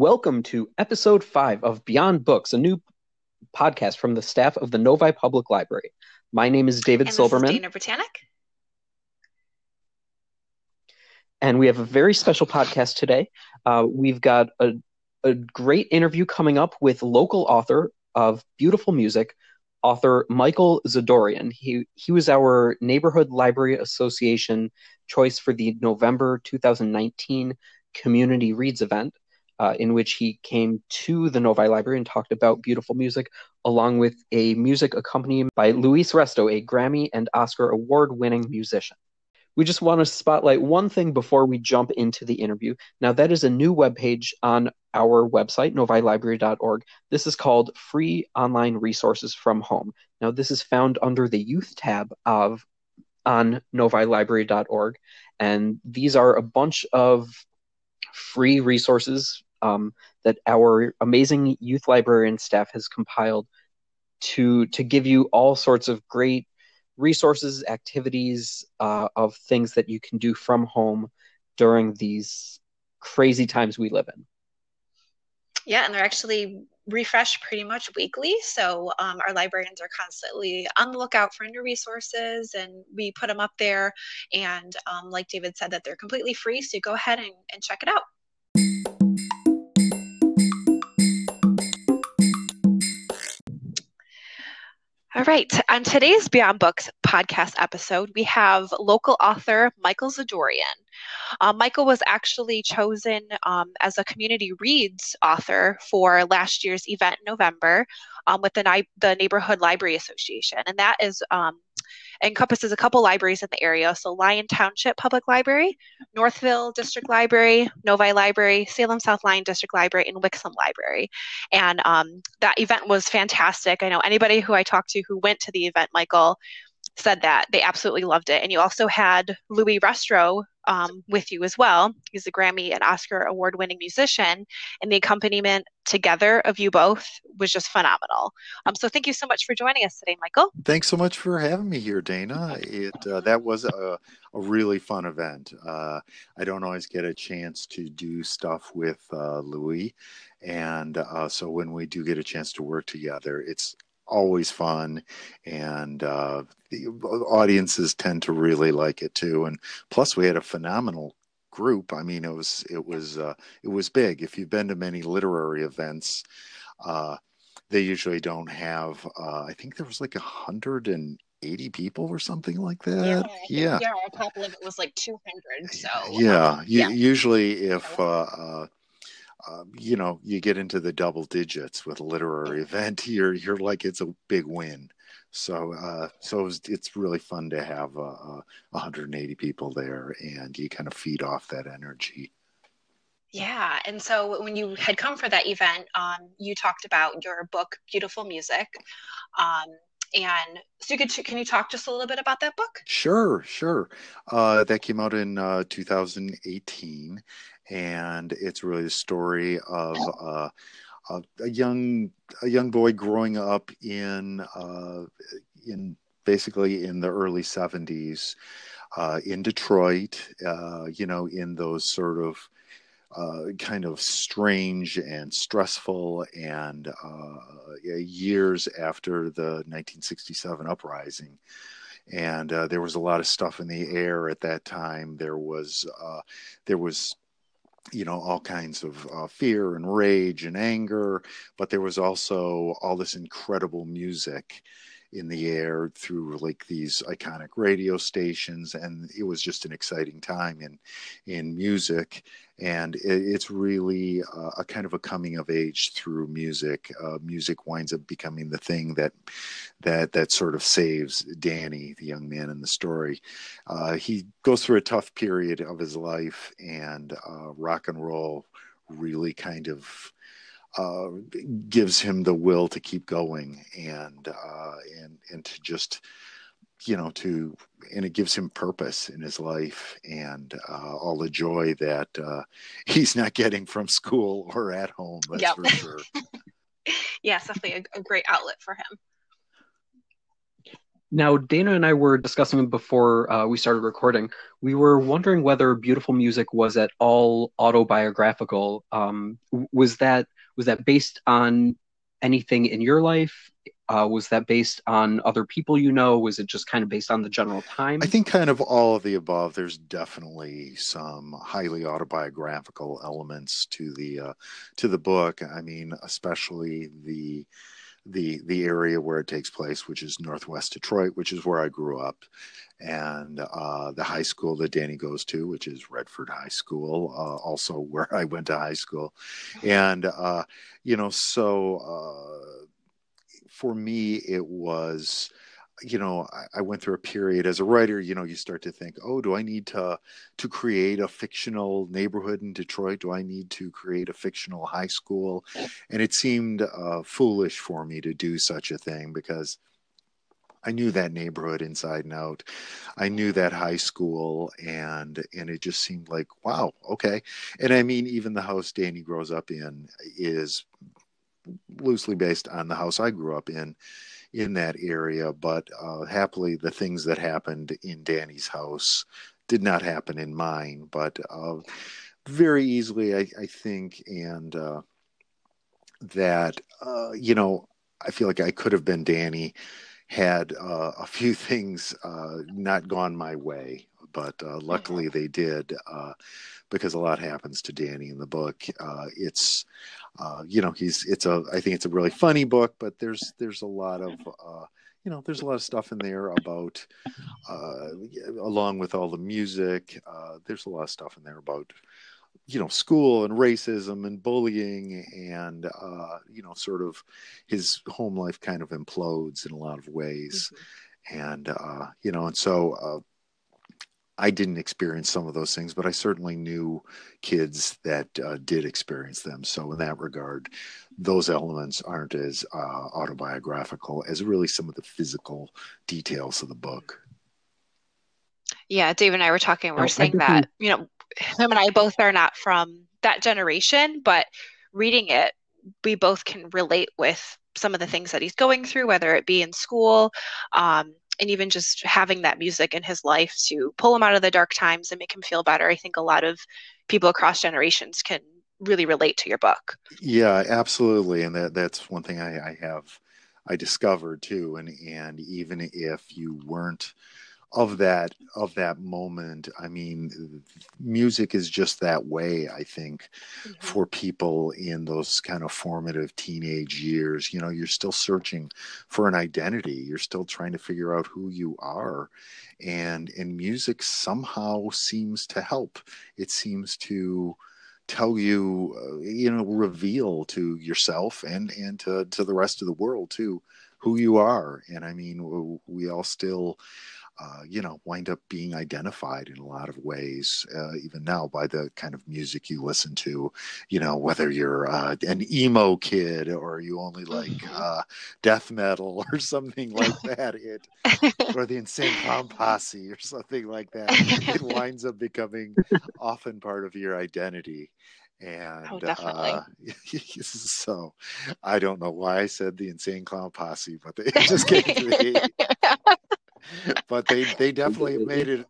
Welcome to episode five of Beyond Books, a new podcast from the staff of the Novi Public Library. My name is David and Silverman. This is Dana Britannic. And we have a very special podcast today. Uh, we've got a, a great interview coming up with local author of beautiful music, author Michael Zadoorian. He he was our Neighborhood Library Association choice for the November 2019 Community Reads event, uh, in which he came to the Novi Library and talked about beautiful music, along with a music accompaniment by Luis Resto, a Grammy and Oscar award-winning musician. We just want to spotlight one thing before we jump into the interview. Now, that is a new webpage on our website, novilibrary.org. This is called Free Online Resources from Home. Now, this is found under the Youth tab of on novilibrary.org, and these are a bunch of free resources um, that our amazing youth librarian staff has compiled to to give you all sorts of great resources, activities uh, of things that you can do from home during these crazy times we live in. Yeah, and they're actually refreshed pretty much weekly. So um, our librarians are constantly on the lookout for new resources, and we put them up there. And um, like David said, that they're completely free. So go ahead and, and check it out. All right. On today's Beyond Books podcast episode, we have local author Michael Zadoorian. Uh, Michael was actually chosen um, as a community reads author for last year's event in November um, with the, the Neighborhood Library Association. And that is um, encompasses a couple libraries in the area. So Lyon Township Public Library, Northville District Library, Novi Library, Salem South Lyon District Library, and Wixom Library. And um, that event was fantastic. I know anybody who I talked to who went to the event, Michael, said that they absolutely loved it. And you also had Louis Resto um, with you as well. He's a Grammy and Oscar award winning musician, and the accompaniment together of you both was just phenomenal. Um, so thank you so much for joining us today, Michael. Thanks so much for having me here, Dana. It uh, that was a, a really fun event. Uh, I don't always get a chance to do stuff with uh, Louis, and uh, so when we do get a chance to work together, it's always fun and uh, the audiences tend to really like it too and plus we had a phenomenal group. I mean it was it was uh, it was big. If you've been to many literary events uh, they usually don't have uh, i think there was like a hundred and 80 people or something like that. Yeah yeah. our top limit was like 200 so yeah, um, yeah. usually if uh, uh um, you know, you get into the double digits with a literary event, you're you're like it's a big win. So, uh, so it's, it's really fun to have uh, uh, 180 people there, and you kind of feed off that energy. Yeah, and so when you had come for that event, um, you talked about your book, Beautiful Music. Um, and so you could can you talk just a little bit about that book sure sure uh, that came out in uh, 2018 and it's really the story of uh, a, a, young a young boy growing up in uh, in basically in the early 70s uh, in Detroit, uh, you know, in those sort of uh, kind of strange and stressful and uh, years after the 1967 uprising and uh, there was a lot of stuff in the air at that time. There was uh, there was you know all kinds of uh, fear and rage and anger but there was also all this incredible music in the air through like these iconic radio stations and it was just an exciting time in in music. And it, it's really uh, a kind of a coming of age through music. Uh, music winds up becoming the thing that that that sort of saves danny the young man in the story. Uh, he goes through a tough period of his life and uh, rock and roll really kind of uh, gives him the will to keep going and uh, and and to just you know to and it gives him purpose in his life and uh, all the joy that uh, he's not getting from school or at home. That's yep. for sure. yeah, it's definitely a, a great outlet for him. Now, Dana and I were discussing before uh, we started recording. We were wondering whether Beautiful Music was at all autobiographical. Um, was that was that based on anything in your life? Uh, was that based on other people you know? Was it just kind of based on the general time? I think kind of all of the above. There's definitely some highly autobiographical elements to the uh, to the book. I mean, especially the the the area where it takes place, which is Northwest Detroit, which is where I grew up, and uh, the high school that Danny goes to, which is Redford High School, uh, also where I went to high school, and uh, you know, so uh, for me, it was you know I, I, went through a period as a writer you know you start to think oh do i need to to create a fictional neighborhood in detroit do i need to create a fictional high school and it seemed uh, foolish for me to do such a thing because I knew that neighborhood inside and out. I knew that high school and and it just seemed like wow, okay. And I mean even the house Danny grows up in is loosely based on the house I grew up in in that area. But uh, happily, the things that happened in Danny's house did not happen in mine. But uh, very easily, I, I think, and uh, that uh, you know, I feel like I could have been Danny had uh, a few things uh, not gone my way. But luckily, they did because a lot happens to Danny in the book. Uh, it's uh, you know he's it's a I think it's a really funny book, but there's there's a lot of uh, you know there's a lot of stuff in there about uh, along with all the music. Uh, there's a lot of stuff in there about you know school and racism and bullying and uh, you know sort of his home life kind of implodes in a lot of ways. Mm-hmm. And you know, and so I didn't experience some of those things, but I certainly knew kids that uh, did experience them. So, in that regard, those elements aren't as uh, autobiographical as really some of the physical details of the book. Yeah, Dave and I were talking. We are oh, saying that you know, him and I both are not from that generation, but reading it, we both can relate with some of the things that he's going through, whether it be in school, um, and even just having that music in his life to pull him out of the dark times and make him feel better. I think a lot of people across generations can really relate to your book. Yeah, absolutely, and that that's one thing I, I have I discovered too. And and even if you weren't of that of that moment i mean music is just that way i think mm-hmm. for people in those kind of formative teenage years. You know you're still searching for an identity. You're still trying to figure out who you are. And and music somehow seems to help. It seems to tell you uh, you know reveal to yourself and and to to the rest of the world too who you are. And i mean we all still uh, you know, wind up being identified in a lot of ways, uh, even now by the kind of music you listen to. You know, whether you're uh, an emo kid or you only like mm-hmm. uh, death metal or something like that, it or the Insane Clown Posse or something like that, it winds up becoming often part of your identity. And oh. Uh, so I don't know why I said the insane clown posse, but it just came to me. but they they definitely made it.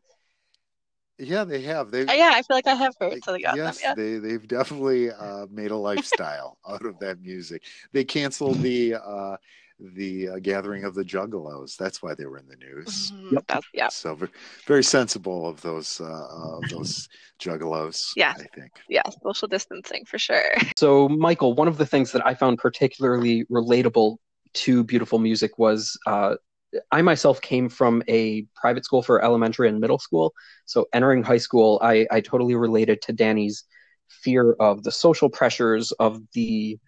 Yeah, they have. They uh, yeah, I feel like I have heard something. Yes, them, yeah. they they've definitely uh, made a lifestyle out of that music. They canceled the uh, the uh, gathering of the Juggalos. That's why they were in the news. Mm-hmm. Yep. yeah. So very sensible of those uh, of those Juggalos. Yeah, I think. Yeah, social distancing for sure. So, Michael, one of the things that I found particularly relatable to beautiful music was uh, I myself came from a private school for elementary and middle school. So entering high school, I, I totally related to Danny's fear of the social pressures of the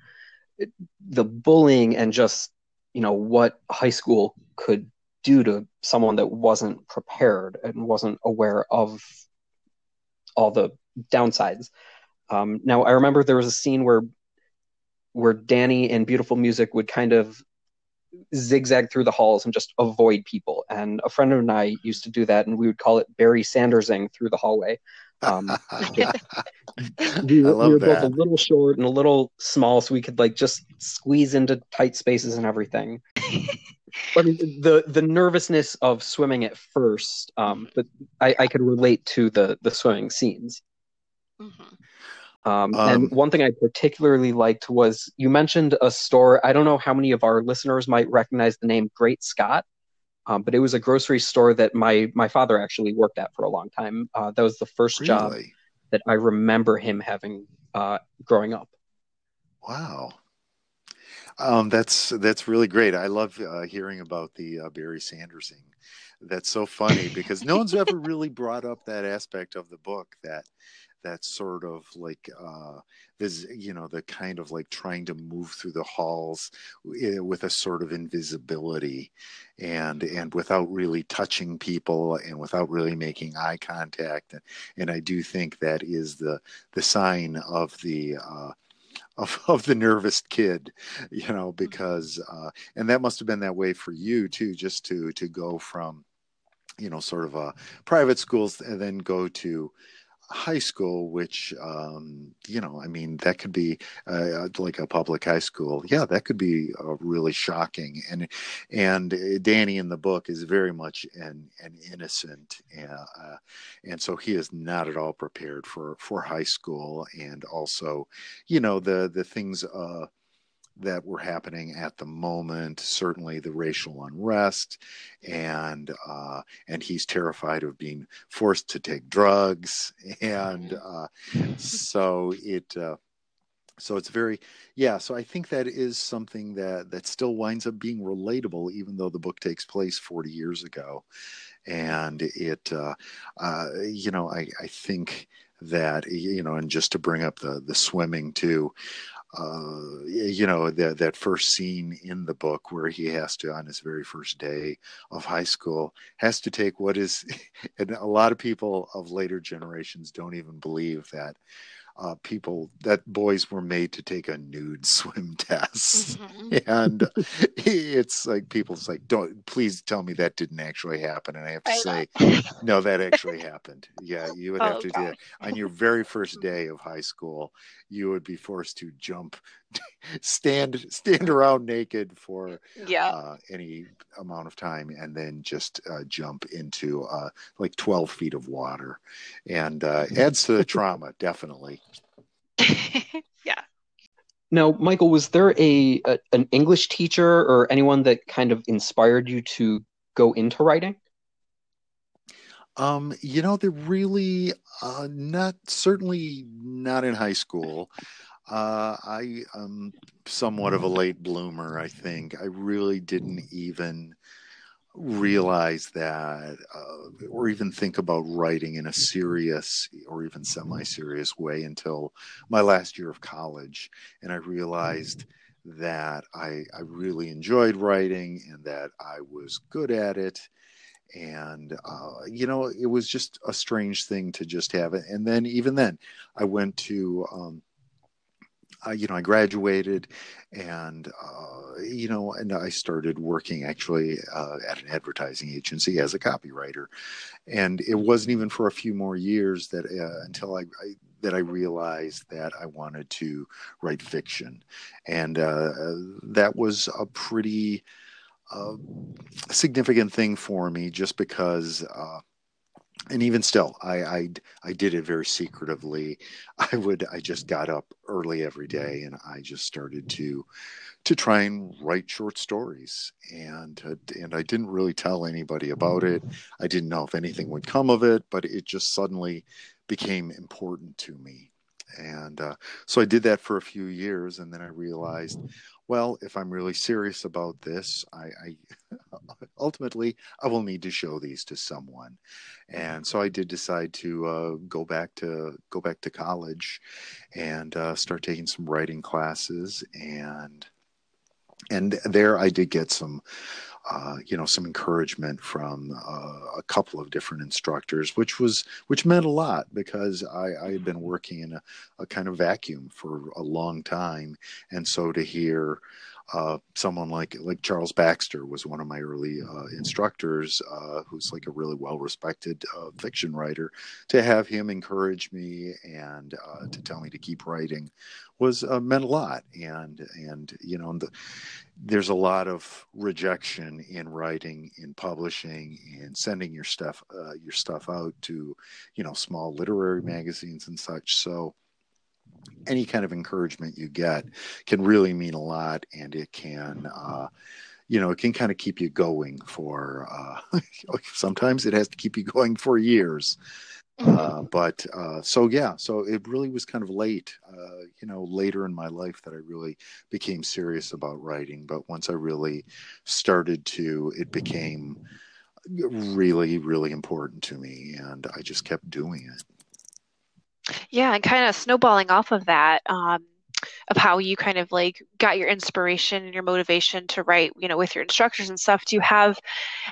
the bullying and just you know what high school could do to someone that wasn't prepared and wasn't aware of all the downsides. Um, now I remember there was a scene where where Danny and beautiful music would kind of zigzag through the halls and just avoid people. And a friend and I used to do that, and we would call it Barry Sandersing through the hallway. Um, we, we, were that. both a little short and a little small, so we could like just squeeze into tight spaces and everything. I mean, the the nervousness of swimming at first, um, but I, I could relate to the the swimming scenes. Mm-hmm. Um, um, and one thing I particularly liked was you mentioned a store. I don't know how many of our listeners might recognize the name Great Scott, um, but it was a grocery store that my my father actually worked at for a long time. Uh, that was the first really? job that I remember him having uh, growing up. Wow, um, that's that's really great. I love uh, hearing about the uh, Barry Sandersing. That's so funny because no one's ever really brought up that aspect of the book that that sort of like uh this you know the kind of like trying to move through the halls eh, with a sort of invisibility and and without really touching people and without really making eye contact and i do think that is the the sign of the uh of, of the nervous kid you know mm-hmm. because uh and that must have been that way for you too just to to go from you know sort of a private schools and then go to high school, which um, you know, I mean, that could be uh, like a public high school. Yeah, that could be uh, really shocking. And and uh, Danny in the book is very much an an innocent, uh, and so he is not at all prepared for for high school, and also, you know, the the things. That were happening at the moment. Certainly, the racial unrest, and uh, and he's terrified of being forced to take drugs, and mm-hmm. uh, so it. Uh, so it's very yeah so i think that is something that that still winds up being relatable even though the book takes place 40 years ago and it uh, uh, you know i i think that you know and just to bring up the the swimming too uh, you know that that first scene in the book where he has to on his very first day of high school has to take what is and a lot of people of later generations don't even believe that uh, people that boys were made to take a nude swim test. Mm-hmm. and it's like people's like don't please tell me that didn't actually happen. And i have to I say no that actually happened. Yeah you would have oh, to God. do it on your very first day of high school you would be forced to jump stand stand around naked for yeah. uh, any amount of time and then just uh, jump into uh, like 12 feet of water. And uh, adds to the trauma definitely. Yeah. Now michael was there a, a an english teacher or anyone that kind of inspired you to go into writing? Um, you know, they're really uh, not certainly not in high school. Uh, I am somewhat of a late bloomer, I think. I really didn't even realize that uh, or even think about writing in a serious or even semi-serious way until my last year of college. And i realized that I, I really enjoyed writing and that i was good at it. And uh, you know it was just a strange thing to just have it. And then even then i went to um, You know, I graduated, and uh, you know, and I started working actually uh, at an advertising agency as a copywriter, and it wasn't even for a few more years that uh, until I, I, that I realized that I wanted to write fiction, and uh, that was a pretty uh, significant thing for me, just because uh, and even still I, I i did it very secretively. I would i just got up early every day and i just started to to try and write short stories. And uh, and i didn't really tell anybody about it. I didn't know if anything would come of it but it just suddenly became important to me. And uh, so i did that for a few years and then i realized well, if I'm really serious about this, I, I, ultimately I will need to show these to someone, and so I did decide to uh, go back to go back to college, and uh, start taking some writing classes, and and there I did get some uh, you know some encouragement from uh, a couple of different instructors, which was which meant a lot because I, I had been working in a, a, kind of vacuum for a long time, and so to hear uh, someone like like Charles Baxter was one of my early uh, instructors, uh, who's like a really well respected uh, fiction writer. To have him encourage me and to tell me to keep writing was uh, meant a lot. And and you know, the, there's a lot of rejection in writing, in publishing, in sending your stuff your stuff out to you know small literary magazines and such. So any kind of encouragement you get can really mean a lot and it can uh, you know it can kind of keep you going for uh, sometimes it has to keep you going for years mm-hmm. Uh, but uh, so yeah so it really was kind of late uh, you know later in my life that i really became serious about writing but once i really started to it became really really important to me and i just kept doing it yeah, and kind of snowballing off of that, um, of how you kind of like got your inspiration and your motivation to write, you know, with your instructors and stuff. Do you have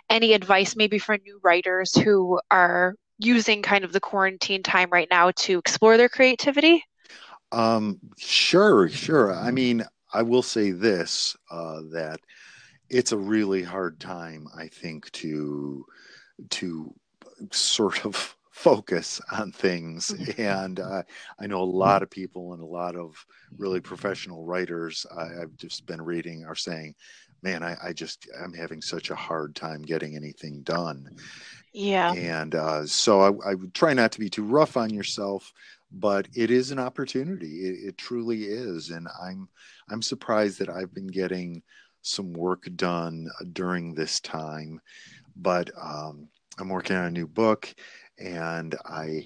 any advice maybe for new writers who are using kind of the quarantine time right now to explore their creativity? Um, sure, sure. I mean, I will say this uh, that it's a really hard time, I think, to to sort of focus on things. Mm-hmm. And uh, I know a mm-hmm. lot of people and a lot of really professional writers I, have just been reading are saying, man, I, I, just, I'm having such a hard time getting anything done. Yeah. And uh, so I, I, would try not to be too rough on yourself, but it is an opportunity. It, it truly is. And I'm, I'm surprised that I've been getting some work done during this time, but um, I'm working on a new book and I,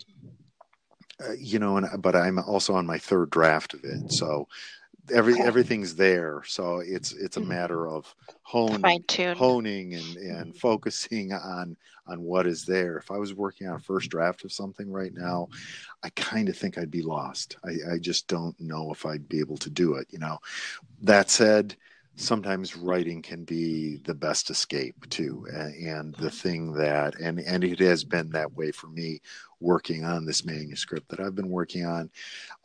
uh, you know, and but I'm also on my third draft of it, so every everything's there. So it's it's a mm-hmm. matter of honing, honing, and and focusing on on what is there. If I was working on a first draft of something right now, I kind of think I'd be lost. I, I just don't know if I'd be able to do it. You know, that said sometimes writing can be the best escape too and the thing that and and it has been that way for me working on this manuscript that i've been working on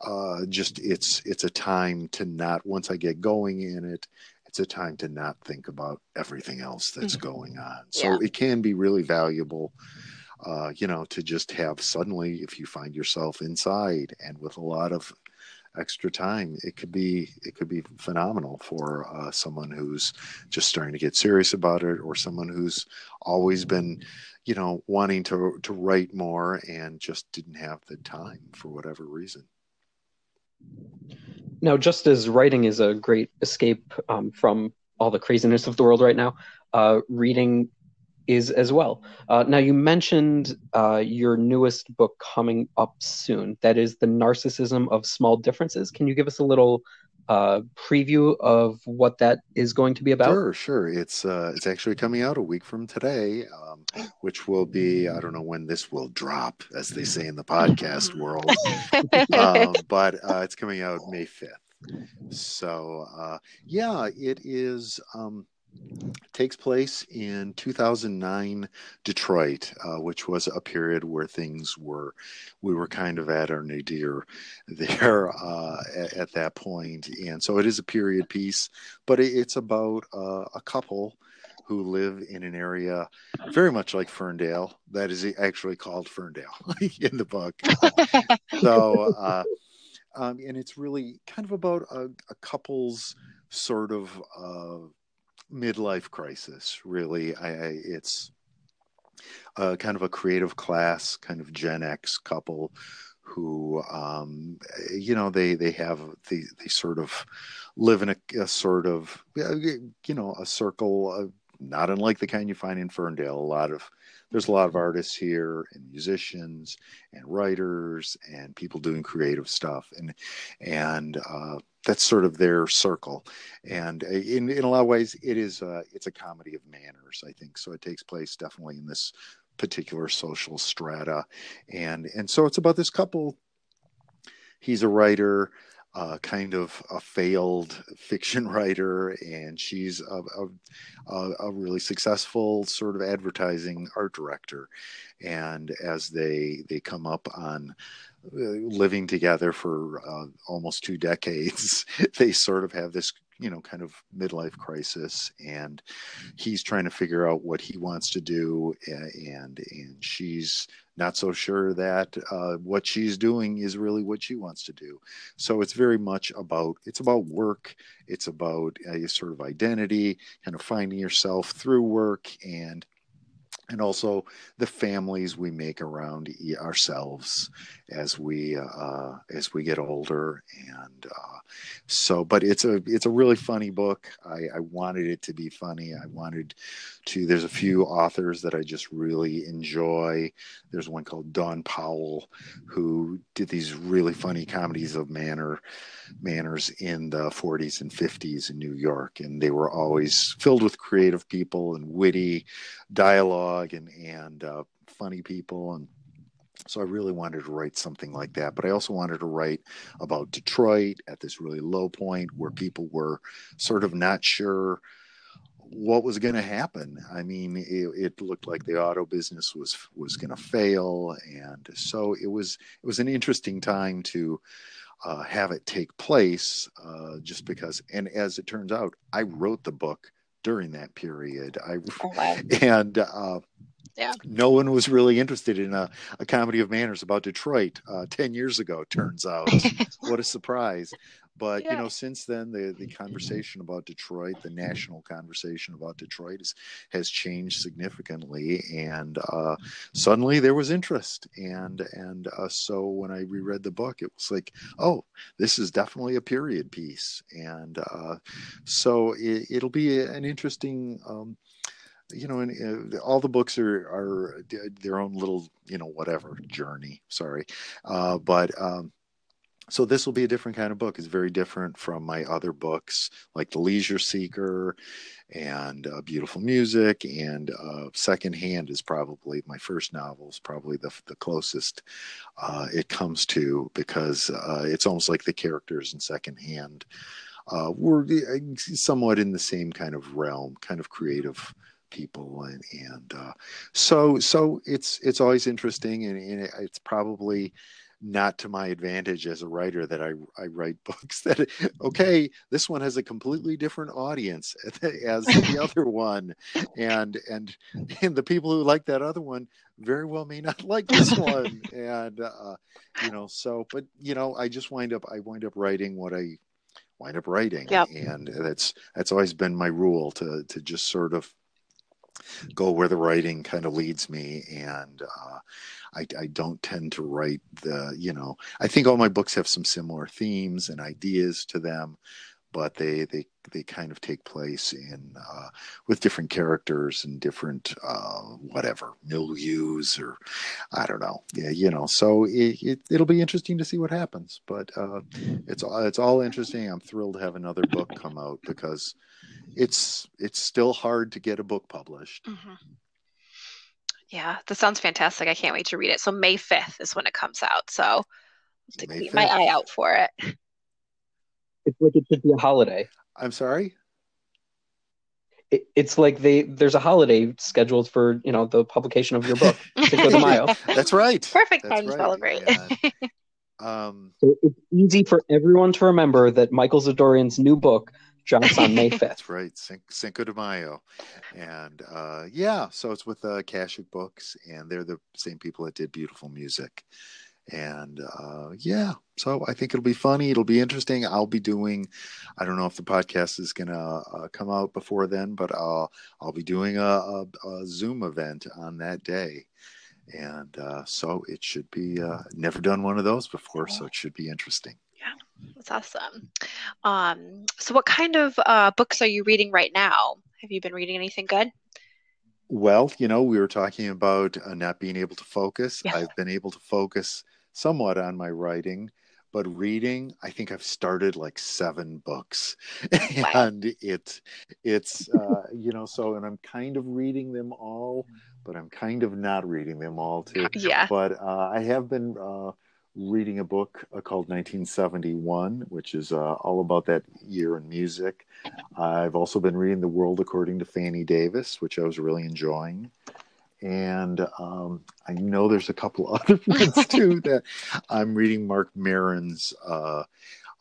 uh just it's it's a time to not once i get going in it it's a time to not think about everything else that's mm-hmm. going on so yeah. it can be really valuable uh, you know, to just have suddenly, if you find yourself inside and with a lot of extra time it could be it could be phenomenal for uh, someone who's just starting to get serious about it or someone who's always been you know wanting to to write more and just didn't have the time for whatever reason now just as writing is a great escape um, from all the craziness of the world right now uh, reading is as well. Uh, now, you mentioned uh, your newest book coming up soon. That is The Narcissism of Small Differences. Can you give us a little uh, preview of what that is going to be about? Sure, sure. It's uh, it's actually coming out a week from today, um, which will be I don't know when this will drop, as they say in the podcast world, um, but uh, it's coming out May fifth. So uh, yeah, it is. Um, takes place in 2009 Detroit, uh, which was a period where things were, we were kind of at our nadir there uh, at, at, that point. And so it is a period piece, but it, it's about uh, a couple who live in an area very much like Ferndale. That is actually called Ferndale in the book. so, uh, um, and it's really kind of about a, a couple's sort of uh, midlife crisis. Really, I, I it's uh, kind of a creative class, kind of Gen X couple who um, you know they they have they they sort of live in a, a sort of you know a circle of, not unlike the kind you find in Ferndale. A lot of there's a lot of artists here and musicians and writers and people doing creative stuff and and uh, that's sort of their circle. And uh, in, in a lot of ways it is a, it's a comedy of manners i think. So it takes place definitely in this particular social strata. And and so it's about this couple. He's a writer uh, kind of a failed fiction writer, and she's a, a, a, really successful sort of advertising art director. And as they they come up on living together for uh, almost two decades, they sort of have this you know kind of midlife crisis and he's trying to figure out what he wants to do and and she's not so sure that uh, what she's doing is really what she wants to do. So it's very much about it's about work it's about a sort of identity kind of finding yourself through work and and also the families we make around ourselves as we uh, as we get older and uh, so but it's a it's a really funny book. I, I wanted it to be funny. I wanted to there's a few authors that i just really enjoy. There's one called Dawn Powell who did these really funny comedies of manner manners in the 40s and 50s in new york and they were always filled with creative people and witty dialogue and and uh, funny people and so I really wanted to write something like that, but I also wanted to write about Detroit at this really low point where people were sort of not sure what was going to happen. I mean, it, it, looked like the auto business was was going to fail, and so it was it was an interesting time to uh, have it take place. Uh, just because, and as it turns out, I wrote the book during that period. I oh, wow. and uh, yeah. No one was really interested in a, a comedy of manners about Detroit uh, 10 years ago, turns out. what a surprise. But, yeah. you know, since then, the, the conversation about Detroit, the national conversation about Detroit is, has changed significantly. And uh, suddenly there was interest. And, and uh, so when I reread the book, it was like, oh, this is definitely a period piece. And uh, so it, will be an interesting. Um, you know, and uh, all the books are are their own little, you know, whatever journey. Sorry, uh, but um, so this will be a different kind of book. It's very different from my other books, like The Leisure Seeker, and uh, Beautiful Music, and uh, Secondhand is probably my first novel. Is probably the the closest uh, it comes to because uh, it's almost like the characters in Secondhand uh, were somewhat in the same kind of realm, kind of creative people and, and uh, so so it's it's always interesting and, and, it's probably not to my advantage as a writer that I, I write books that okay this one has a completely different audience as the other one. And and and the people who like that other one very well may not like this one. And uh, you know so but you know I just wind up I wind up writing what I wind up writing. Yep. and that's that's always been my rule to to just sort of go where the writing kind of leads me and uh, I, I, don't tend to write the you know i think all my books have some similar themes and ideas to them but they they they kind of take place in uh, with different characters and different uh, whatever milieus or I don't know yeah you know so it, it will be interesting to see what happens but uh, it's it's all interesting I'm thrilled to have another book come out because it's it's still hard to get a book published. Mm-hmm. Yeah, that sounds fantastic. I can't wait to read it. So May fifth is when it comes out. So to keep my eye out for it. It's like it should be a holiday. I'm sorry. It, it's like they there's a holiday scheduled for you know the publication of your book Cinco de Mayo. That's right. Perfect That's time right. to celebrate. um, so it's easy for everyone to remember that Michael Zadoorian's new book drops on May 5th. That's right, Cinco de Mayo. And uh, yeah, so it's with uh, Akashic Books, and they're the same people that did Beautiful Music. And uh, yeah, so I think it'll be funny. It'll be interesting. I'll be doing, I don't know if the podcast is going to uh, come out before then, but I'll, I'll be doing a, a, a Zoom event on that day. And uh, so it should be, uh, never done one of those before, so it should be interesting. Yeah, that's awesome. Um, so, what kind of uh, books are you reading right now? Have you been reading anything good? Well, you know, we were talking about uh, not being able to focus. Yeah. I've been able to focus somewhat on my writing, but reading, I think I've started like seven books, wow. and it, it's, uh, you know, so and I'm kind of reading them all, but I'm kind of not reading them all too. Yeah. But uh, I have been uh, reading a book uh, called 1971, which is uh, all about that year in music. I've also been reading The World According to Fannie Davis, which I was really enjoying. And um, I know there's a couple other ones too that I'm reading Marc Maron's uh,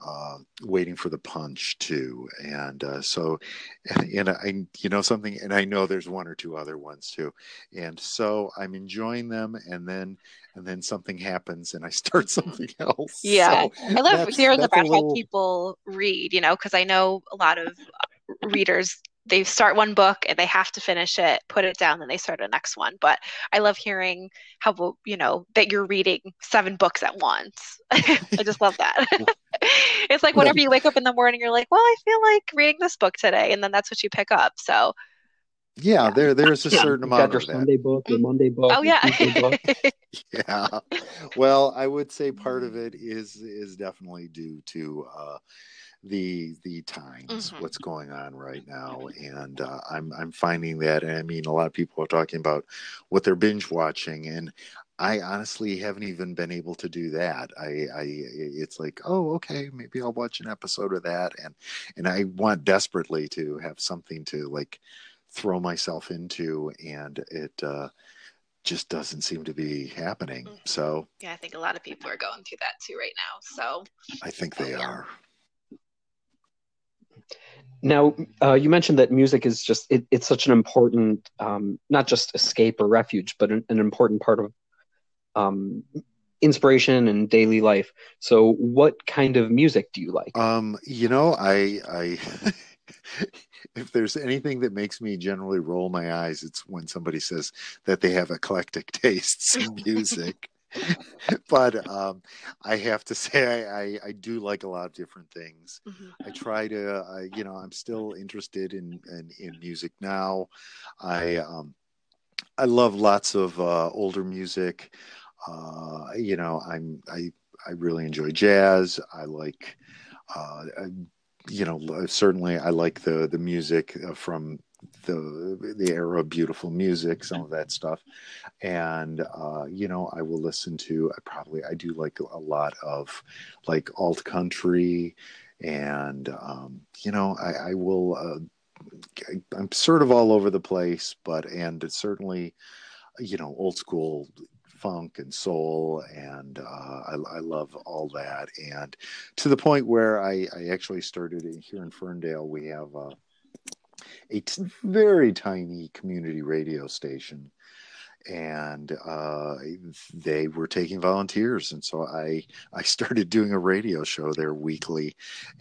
uh, waiting for the punch too. And uh, so, and I, you know, something, and I know there's one or two other ones too. And so I'm enjoying them. And then, and then something happens and I start something else. Yeah. So I love hearing about little- how people read, you know, because I know a lot of readers, they start one book and they have to finish it, put it down, then they start a next one. But I love hearing how, you know, that you're reading seven books at once. I just love that. it's like whenever you wake up in the morning, you're like, well, I feel like reading this book today. And then that's what you pick up. So, yeah, Yeah. there, there's a Yeah, certain you've amount got your of that. Sunday book, your Monday book, oh, yeah. Book. yeah well i would say part of it is is definitely due to uh the the times Mhm. what's going on right now and uh, i'm i'm finding that and i mean a lot of people are talking about what they're binge watching and i honestly haven't even been able to do that i i it's like oh okay maybe i'll watch an episode of that and and i want desperately to have something to like throw myself into and it uh just doesn't seem to be happening. Mhm. So yeah, I think a lot of people are going through that too right now. So, I think they Oh, yeah. are. Now, uh, you mentioned that music is just it, it's such an important, um, not just escape or refuge, but an, an important part of um, inspiration and daily life. So, what kind of music do you like? Um, you know, I I if there's anything that makes me generally roll my eyes, it's when somebody says that they have eclectic tastes in music. but um, I have to say, I, I, I do like a lot of different things. mhm. I try to, I, you know, I'm still interested in, in, in music now. I, um, I love lots of uh, older music. Uh, you know, I'm, I, I really enjoy jazz. I like, uh, I, you know, certainly I like the, the music uh, from the, the era of beautiful music, some of that stuff. And, uh, you know, I will listen to, I probably, I do like a lot of like alt country and um, you know I, I will. Uh, I'm sort of all over the place, but and it's certainly, you know, old school funk and soul, and uh, I, I love all that, and to the point where I, I actually started in, here in Ferndale. We have uh, a t- very tiny community radio station. And uh, they were taking volunteers, and so I I started doing a radio show there weekly,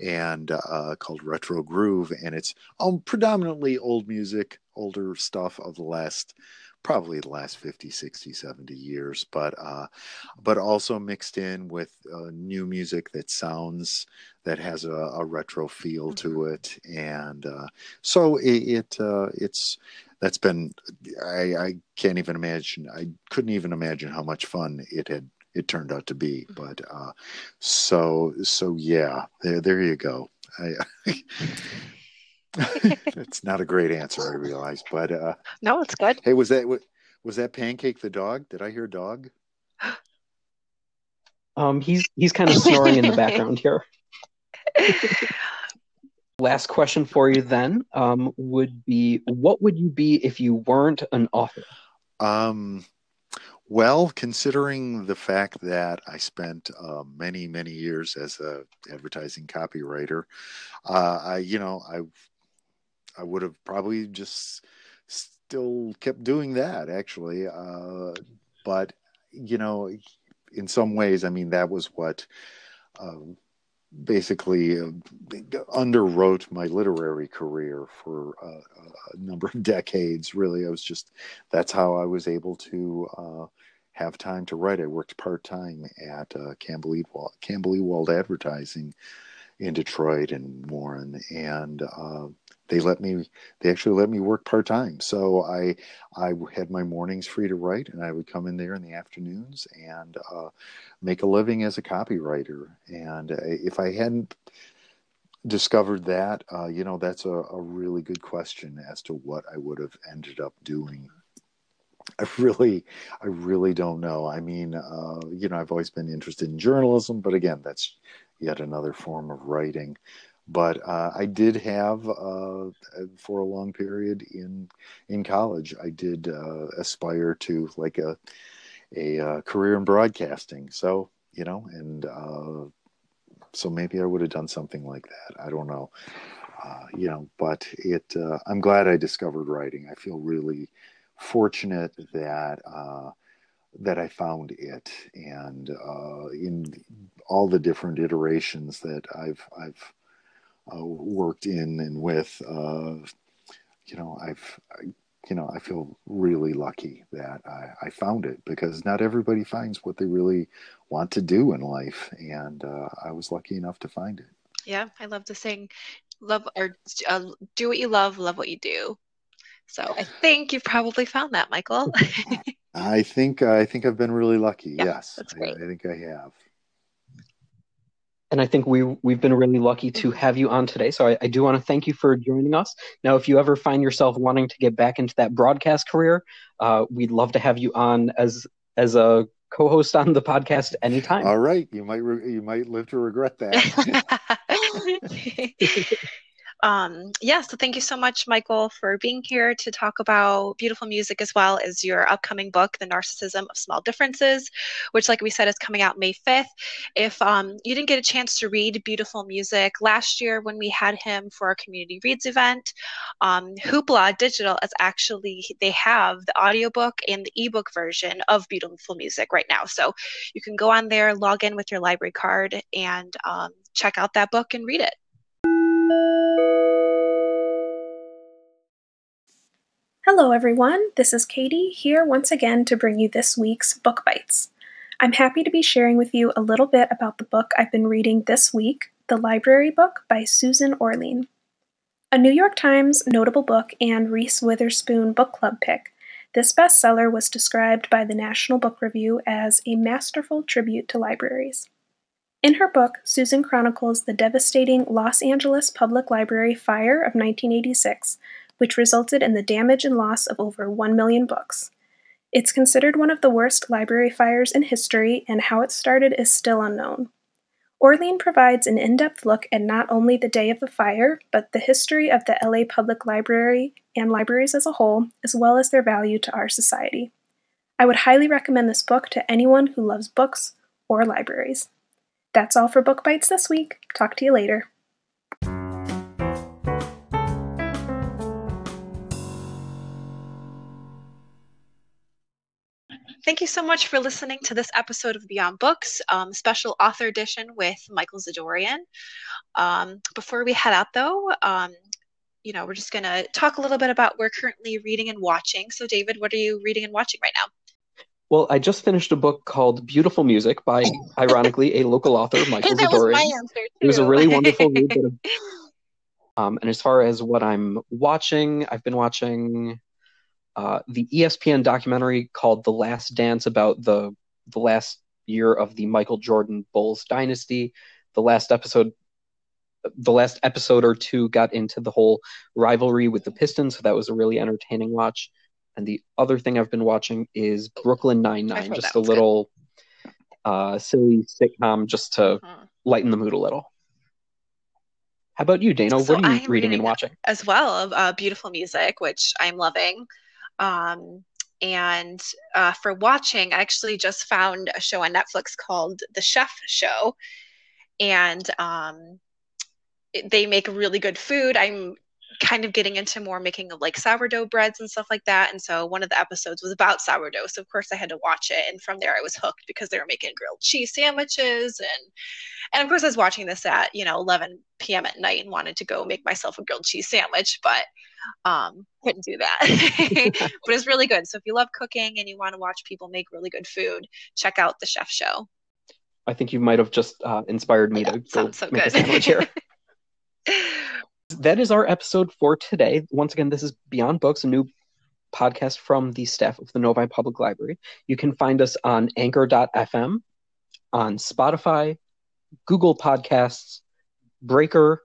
and uh, called Retro Groove, and it's um, predominantly old music, older stuff of the last probably the last 50 60 70 years but uh but also mixed in with uh, new music that sounds that has a, a retro feel to it and uh so it, it uh it's that's been i i can't even imagine i couldn't even imagine how much fun it had it turned out to be but uh so so yeah there there you go. I it's not a great answer i realize but uh No, it's good. hey was that was that pancake the dog did i hear dog Um, he's he's kind of snoring in the background here. Last question for you then um, would be: What would you be if you weren't an author? Um, well, considering the fact that I spent uh, many, many years as a advertising copywriter, uh, I, you know, I, I would have probably just still kept doing that actually. Uh, but you know, in some ways, I mean, that was what. Um, basically uh, underwrote my literary career for a number of decades. Really, I was just that's how I was able to uh, have time to write. I worked part time at uh, Campbell Ewald, Campbell Ewald Advertising in Detroit and Warren, and uh, they let me. They actually let me work part time. So I I had my mornings free to write, and I would come in there in the afternoons and uh, make a living as a copywriter. And uh, if I hadn't discovered that, uh, you know, that's a, a really good question as to what I would have ended up doing. I really, I really don't know. I mean, uh, you know, I've always been interested in journalism, but again, that's yet another form of writing. But uh, I did have, uh, for a long period in in college, I did uh, aspire to like a a uh, career in broadcasting. So you know, and so maybe I would have done something like that. I don't know. Uh, you know, but it. Uh, I'm glad I discovered writing. I feel really fortunate that uh, that I found it, and in all the different iterations that I've I've uh, worked in and with, uh, you know, I've I, you know I feel really lucky that I, I, found it because not everybody finds what they really want to do in life, and uh, I was lucky enough to find it. Yeah, I love the saying, "Love or uh, do what you love, love what you do." So I think you've probably found that, Michael. I think I think I've been really lucky. Yeah, yes, that's great. I, I think I have. And I think we we've been really lucky to have you on today. So I, I do want to thank you for joining us. Now, if you ever find yourself wanting to get back into that broadcast career, uh, we'd love to have you on as as a co-host on the podcast anytime. All right, you might re- you might live to regret that. Um, yeah, so thank you so much, Michael, for being here to talk about beautiful music as well as your upcoming book, The Narcissism of Small Differences, which, like we said, is coming out May 5th. If um, you didn't get a chance to read beautiful music last year when we had him for our community reads event, um, Hoopla Digital is actually, they have the audiobook and the ebook version of beautiful music right now. So you can go on there, log in with your library card, and um, check out that book and read it. Hello, everyone. This is Katie here once again to bring you this week's Book Bites. I'm happy to be sharing with you a little bit about the book I've been reading this week, The Library Book by Susan Orlean. A New York Times notable book and Reese Witherspoon book club pick, this bestseller was described by the National Book Review as a masterful tribute to libraries. In her book, Susan chronicles the devastating Los Angeles Public Library fire of 1986 which resulted in the damage and loss of over 1 million books. It's considered one of the worst library fires in history, and how it started is still unknown. Orlean provides an in depth look at not only the day of the fire, but the history of the LA Public Library and libraries as a whole, as well as their value to our society. I would highly recommend this book to anyone who loves books or libraries. That's all for Book Bites this week. Talk to you later. Thank you so much for listening to this episode of Beyond Books, um, special author edition with Michael Zadoorian. Um, before we head out, though, um, you know, we're just going to talk a little bit about we're currently reading and watching. So, David, what are you reading and watching right now? Well, I just finished a book called Beautiful Music by, ironically, a local author, Michael that Zadoorian. Was my answer too. It was a really wonderful read. um, and as far as what I'm watching, I've been watching uh, the ESPN documentary called The Last Dance about the the last year of the Michael Jordan Bulls dynasty. The last episode the last episode or two got into the whole rivalry with the Pistons, so that was a really entertaining watch. And the other thing I've been watching is Brooklyn Nine Nine, just a little uh, silly sitcom just to mm-hmm. lighten the mood a little. How about you, Dana? So what are you reading, reading, and watching? As well, uh, beautiful music, which I'm loving. Um, and uh, for watching, I actually just found a show on Netflix called The Chef Show, and um, they make really good food. I'm kind of getting into more making of like sourdough breads and stuff like that. And so one of the episodes was about sourdough. So of course I had to watch it. And from there I was hooked because they were making grilled cheese sandwiches and and of course I was watching this at, you know, 11 p.m. at night and wanted to go make myself a grilled cheese sandwich, but um couldn't do that. but it's really good. So if you love cooking and you want to watch people make really good food, check out the chef show. I think you might have just uh, inspired me yeah, to go so make good. a sandwich here. that is our episode for today. Once again, this is Beyond Books, a new podcast from the staff of the Novi Public Library. You can find us on anchor.fm, on Spotify, Google Podcasts, Breaker,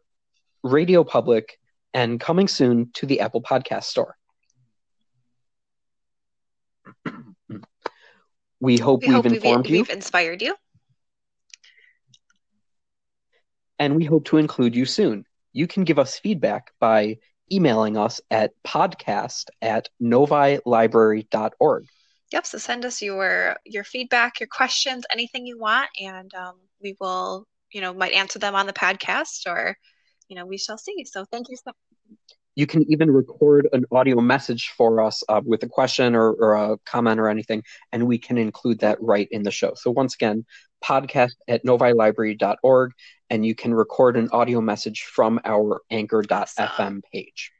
Radio Public, and coming soon to the Apple Podcast Store. we hope we we've hope informed we've, you. We've inspired you. And we hope to include you soon you can give us feedback by emailing us at podcast at novilibrary.org. Yep. So send us your your feedback, your questions, anything you want, and um, we will you know, might answer them on the podcast or, you know, we shall see. So thank you so you can even record an audio message for us uh, with a question or, or, a comment or anything, and we can include that right in the show. So, once again, podcast at novilibrary.org, and you can record an audio message from our anchor.fm page.